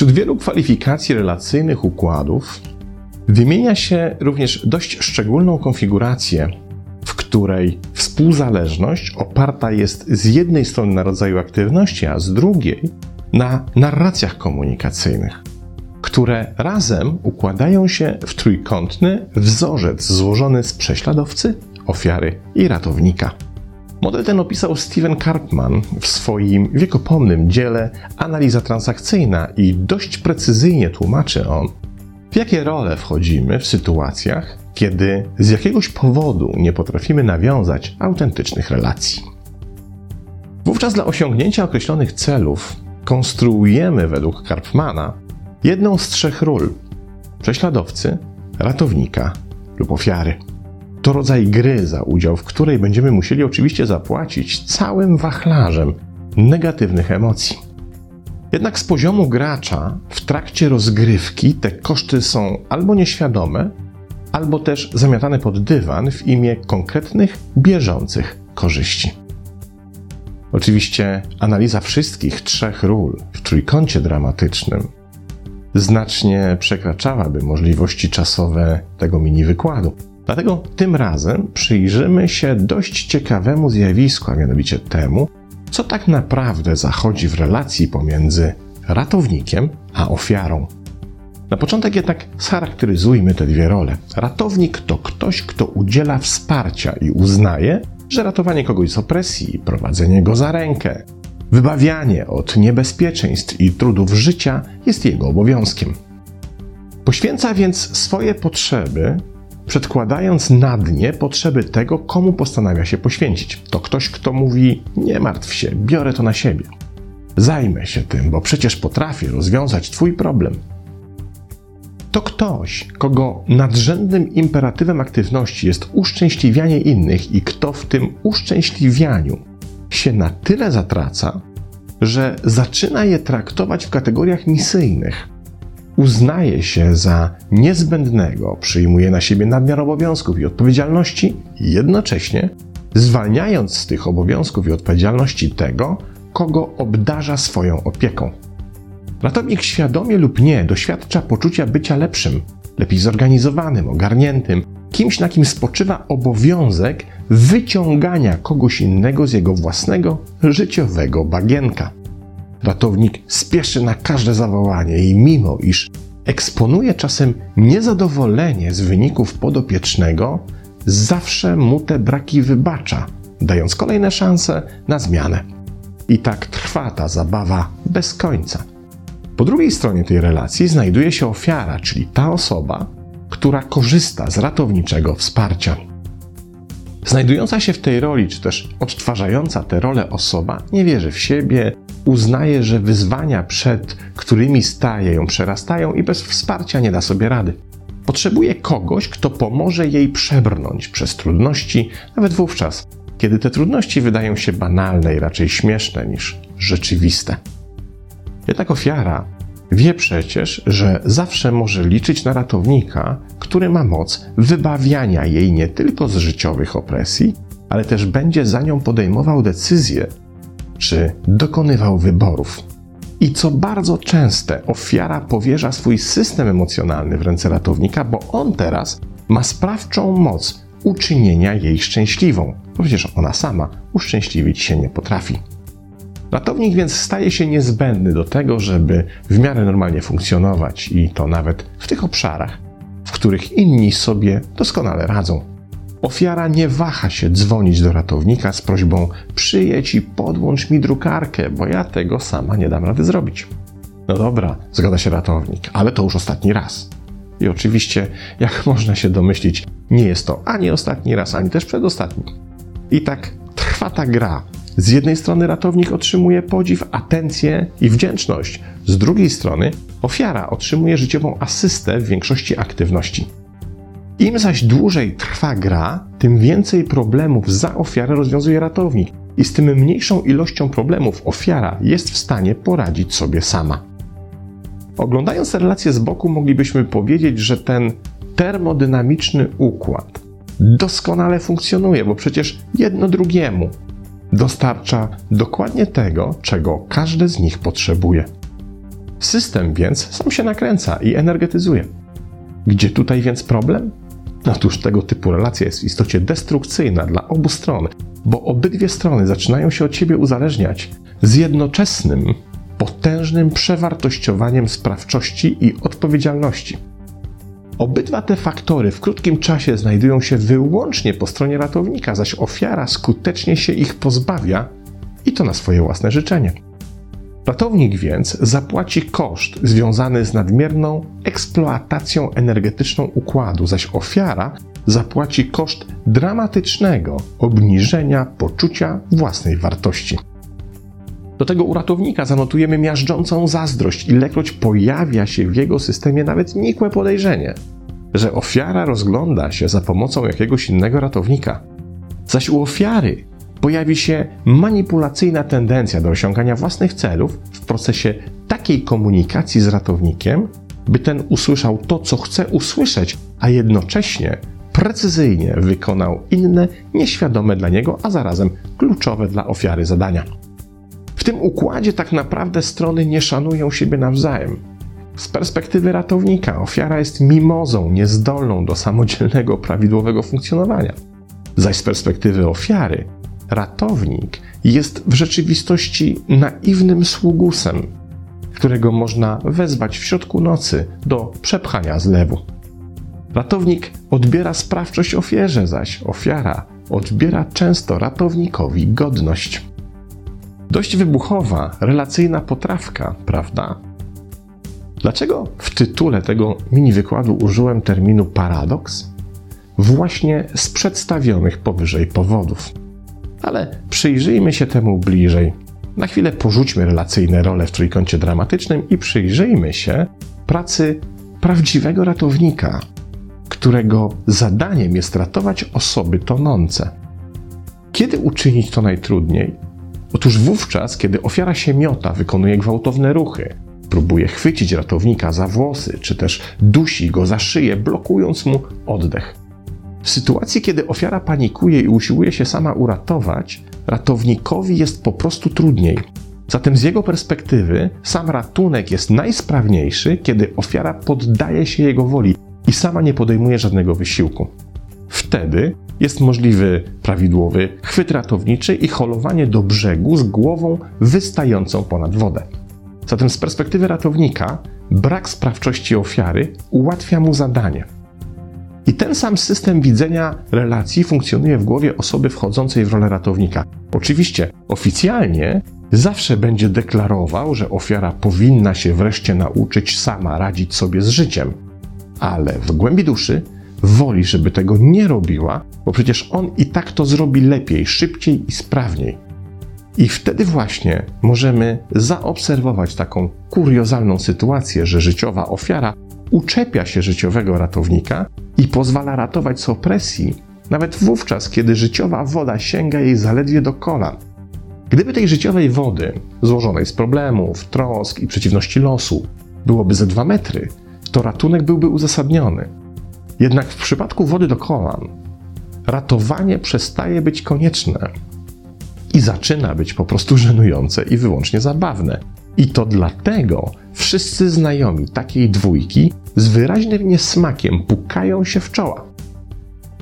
Wśród wielu kwalifikacji relacyjnych układów wymienia się również dość szczególną konfigurację, w której współzależność oparta jest z jednej strony na rodzaju aktywności, a z drugiej na narracjach komunikacyjnych, które razem układają się w trójkątny wzorzec złożony z prześladowcy, ofiary i ratownika. Model ten opisał Steven Karpman w swoim wiekopomnym dziele Analiza transakcyjna i dość precyzyjnie tłumaczy on, w jakie role wchodzimy w sytuacjach, kiedy z jakiegoś powodu nie potrafimy nawiązać autentycznych relacji. Wówczas dla osiągnięcia określonych celów konstruujemy według Karpmana jedną z trzech ról: prześladowcy, ratownika lub ofiary. To rodzaj gry, za udział w której będziemy musieli oczywiście zapłacić całym wachlarzem negatywnych emocji. Jednak z poziomu gracza w trakcie rozgrywki te koszty są albo nieświadome, albo też zamiatane pod dywan w imię konkretnych, bieżących korzyści. Oczywiście analiza wszystkich trzech ról w trójkącie dramatycznym znacznie przekraczałaby możliwości czasowe tego mini wykładu. Dlatego tym razem przyjrzymy się dość ciekawemu zjawisku, a mianowicie temu, co tak naprawdę zachodzi w relacji pomiędzy ratownikiem a ofiarą. Na początek jednak scharakteryzujmy te dwie role. Ratownik to ktoś, kto udziela wsparcia i uznaje, że ratowanie kogoś z opresji, prowadzenie go za rękę, wybawianie od niebezpieczeństw i trudów życia jest jego obowiązkiem. Poświęca więc swoje potrzeby, przedkładając na dnie potrzeby tego, komu postanawia się poświęcić. To ktoś, kto mówi: Nie martw się, biorę to na siebie. Zajmę się tym, bo przecież potrafię rozwiązać Twój problem. To ktoś, kogo nadrzędnym imperatywem aktywności jest uszczęśliwianie innych i kto w tym uszczęśliwianiu się na tyle zatraca, że zaczyna je traktować w kategoriach misyjnych. Uznaje się za niezbędnego, przyjmuje na siebie nadmiar obowiązków i odpowiedzialności, jednocześnie zwalniając z tych obowiązków i odpowiedzialności tego, kogo obdarza swoją opieką. Ratownik świadomie lub nie doświadcza poczucia bycia lepszym, lepiej zorganizowanym, ogarniętym, kimś, na kim spoczywa obowiązek wyciągania kogoś innego z jego własnego życiowego bagienka. Ratownik spieszy na każde zawołanie i mimo iż eksponuje czasem niezadowolenie z wyników podopiecznego, zawsze mu te braki wybacza, dając kolejne szanse na zmianę. I tak trwa ta zabawa bez końca. Po drugiej stronie tej relacji znajduje się ofiara, czyli ta osoba, która korzysta z ratowniczego wsparcia. Znajdująca się w tej roli, czy też odtwarzająca tę rolę osoba nie wierzy w siebie, uznaje, że wyzwania, przed którymi staje, ją przerastają i bez wsparcia nie da sobie rady. Potrzebuje kogoś, kto pomoże jej przebrnąć przez trudności, nawet wówczas, kiedy te trudności wydają się banalne i raczej śmieszne niż rzeczywiste. Jednak ofiara wie przecież, że zawsze może liczyć na ratownika, który ma moc wybawiania jej nie tylko z życiowych opresji, ale też będzie za nią podejmował decyzje czy dokonywał wyborów. I co bardzo częste, ofiara powierza swój system emocjonalny w ręce ratownika, bo on teraz ma sprawczą moc uczynienia jej szczęśliwą, bo przecież ona sama uszczęśliwić się nie potrafi. Ratownik więc staje się niezbędny do tego, żeby w miarę normalnie funkcjonować i to nawet w tych obszarach, w których inni sobie doskonale radzą. Ofiara nie waha się dzwonić do ratownika z prośbą: przyjedź i podłącz mi drukarkę, bo ja tego sama nie dam rady zrobić. No dobra, zgadza się ratownik, ale to już ostatni raz. I oczywiście, jak można się domyślić, nie jest to ani ostatni raz, ani też przedostatni. I tak trwa ta gra. Z jednej strony ratownik otrzymuje podziw, atencję i wdzięczność, z drugiej strony ofiara otrzymuje życiową asystę w większości aktywności. Im zaś dłużej trwa gra, tym więcej problemów za ofiarę rozwiązuje ratownik i z tym mniejszą ilością problemów ofiara jest w stanie poradzić sobie sama. Oglądając relacje z boku, moglibyśmy powiedzieć, że ten termodynamiczny układ doskonale funkcjonuje, bo przecież jedno drugiemu dostarcza dokładnie tego, czego każde z nich potrzebuje. System więc sam się nakręca i energetyzuje. Gdzie tutaj więc problem? Otóż tego typu relacja jest w istocie destrukcyjna dla obu stron, bo obydwie strony zaczynają się od siebie uzależniać z jednoczesnym, potężnym przewartościowaniem sprawczości i odpowiedzialności. Obydwa te faktory w krótkim czasie znajdują się wyłącznie po stronie ratownika, zaś ofiara skutecznie się ich pozbawia i to na swoje własne życzenie. Ratownik więc zapłaci koszt związany z nadmierną eksploatacją energetyczną układu, zaś ofiara zapłaci koszt dramatycznego obniżenia poczucia własnej wartości. Do tego u ratownika zanotujemy miażdżącą zazdrość, ilekroć pojawia się w jego systemie nawet nikłe podejrzenie, że ofiara rozgląda się za pomocą jakiegoś innego ratownika. Zaś u ofiary pojawi się manipulacyjna tendencja do osiągania własnych celów w procesie takiej komunikacji z ratownikiem, by ten usłyszał to, co chce usłyszeć, a jednocześnie precyzyjnie wykonał inne, nieświadome dla niego, a zarazem kluczowe dla ofiary zadania. W tym układzie tak naprawdę strony nie szanują siebie nawzajem. Z perspektywy ratownika ofiara jest mimozą niezdolną do samodzielnego, prawidłowego funkcjonowania. Zaś z perspektywy ofiary ratownik jest w rzeczywistości naiwnym sługusem, którego można wezwać w środku nocy do przepchania zlewu. Ratownik odbiera sprawczość ofierze, zaś ofiara odbiera często ratownikowi godność. Dość wybuchowa, relacyjna potrawka, prawda? Dlaczego w tytule tego mini wykładu użyłem terminu paradoks? Właśnie z przedstawionych powyżej powodów. Ale przyjrzyjmy się temu bliżej. Na chwilę porzućmy relacyjne role w trójkącie dramatycznym i przyjrzyjmy się pracy prawdziwego ratownika, którego zadaniem jest ratować osoby tonące. Kiedy uczynić to najtrudniej? Otóż wówczas, kiedy ofiara się miota, wykonuje gwałtowne ruchy, próbuje chwycić ratownika za włosy, czy też dusi go za szyję, blokując mu oddech. W sytuacji, kiedy ofiara panikuje i usiłuje się sama uratować, ratownikowi jest po prostu trudniej. Zatem z jego perspektywy sam ratunek jest najsprawniejszy, kiedy ofiara poddaje się jego woli i sama nie podejmuje żadnego wysiłku. Wtedy jest możliwy prawidłowy chwyt ratowniczy i holowanie do brzegu z głową wystającą ponad wodę. Zatem z perspektywy ratownika brak sprawczości ofiary ułatwia mu zadanie. I ten sam system widzenia relacji funkcjonuje w głowie osoby wchodzącej w rolę ratownika. Oczywiście oficjalnie zawsze będzie deklarował, że ofiara powinna się wreszcie nauczyć sama radzić sobie z życiem, ale w głębi duszy woli, żeby tego nie robiła, bo przecież on i tak to zrobi lepiej, szybciej i sprawniej. I wtedy właśnie możemy zaobserwować taką kuriozalną sytuację, że życiowa ofiara uczepia się życiowego ratownika i pozwala ratować z opresji, nawet wówczas, kiedy życiowa woda sięga jej zaledwie do kolan. Gdyby tej życiowej wody, złożonej z problemów, trosk i przeciwności losu, byłoby ze dwa metry, to ratunek byłby uzasadniony. Jednak w przypadku wody do kolan, ratowanie przestaje być konieczne i zaczyna być po prostu żenujące i wyłącznie zabawne. I to dlatego wszyscy znajomi takiej dwójki z wyraźnym niesmakiem pukają się w czoła.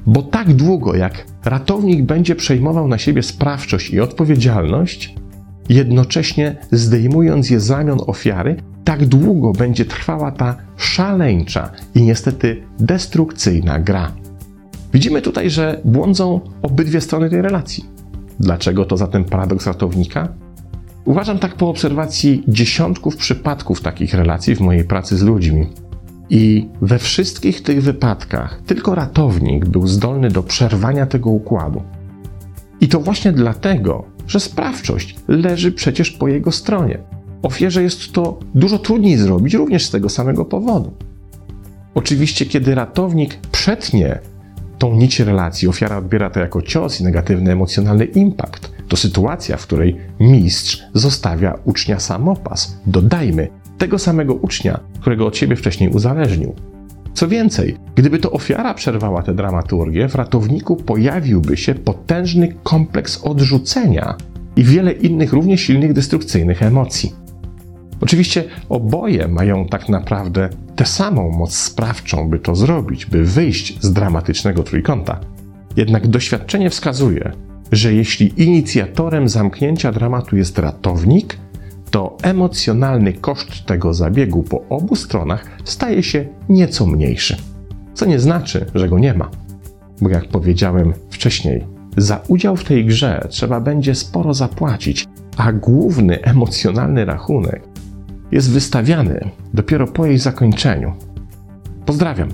Bo tak długo jak ratownik będzie przejmował na siebie sprawczość i odpowiedzialność, jednocześnie zdejmując je z ramion ofiary, tak długo będzie trwała ta szaleńcza i niestety destrukcyjna gra. Widzimy tutaj, że błądzą obydwie strony tej relacji. Dlaczego to zatem paradoks ratownika? Uważam tak po obserwacji dziesiątków przypadków takich relacji w mojej pracy z ludźmi. I we wszystkich tych wypadkach tylko ratownik był zdolny do przerwania tego układu. I to właśnie dlatego, że sprawczość leży przecież po jego stronie. Ofierze jest to dużo trudniej zrobić również z tego samego powodu. Oczywiście, kiedy ratownik przetnie tą nić relacji, ofiara odbiera to jako cios i negatywny emocjonalny impact, to sytuacja, w której mistrz zostawia ucznia samopas. Dodajmy, tego samego ucznia, którego od siebie wcześniej uzależnił. Co więcej, gdyby to ofiara przerwała tę dramaturgię, w ratowniku pojawiłby się potężny kompleks odrzucenia i wiele innych równie silnych destrukcyjnych emocji. Oczywiście oboje mają tak naprawdę tę samą moc sprawczą, by to zrobić, by wyjść z dramatycznego trójkąta. Jednak doświadczenie wskazuje, że jeśli inicjatorem zamknięcia dramatu jest ratownik, to emocjonalny koszt tego zabiegu po obu stronach staje się nieco mniejszy. Co nie znaczy, że go nie ma. Bo jak powiedziałem wcześniej, za udział w tej grze trzeba będzie sporo zapłacić, a główny emocjonalny rachunek jest wystawiany dopiero po jej zakończeniu. Pozdrawiam.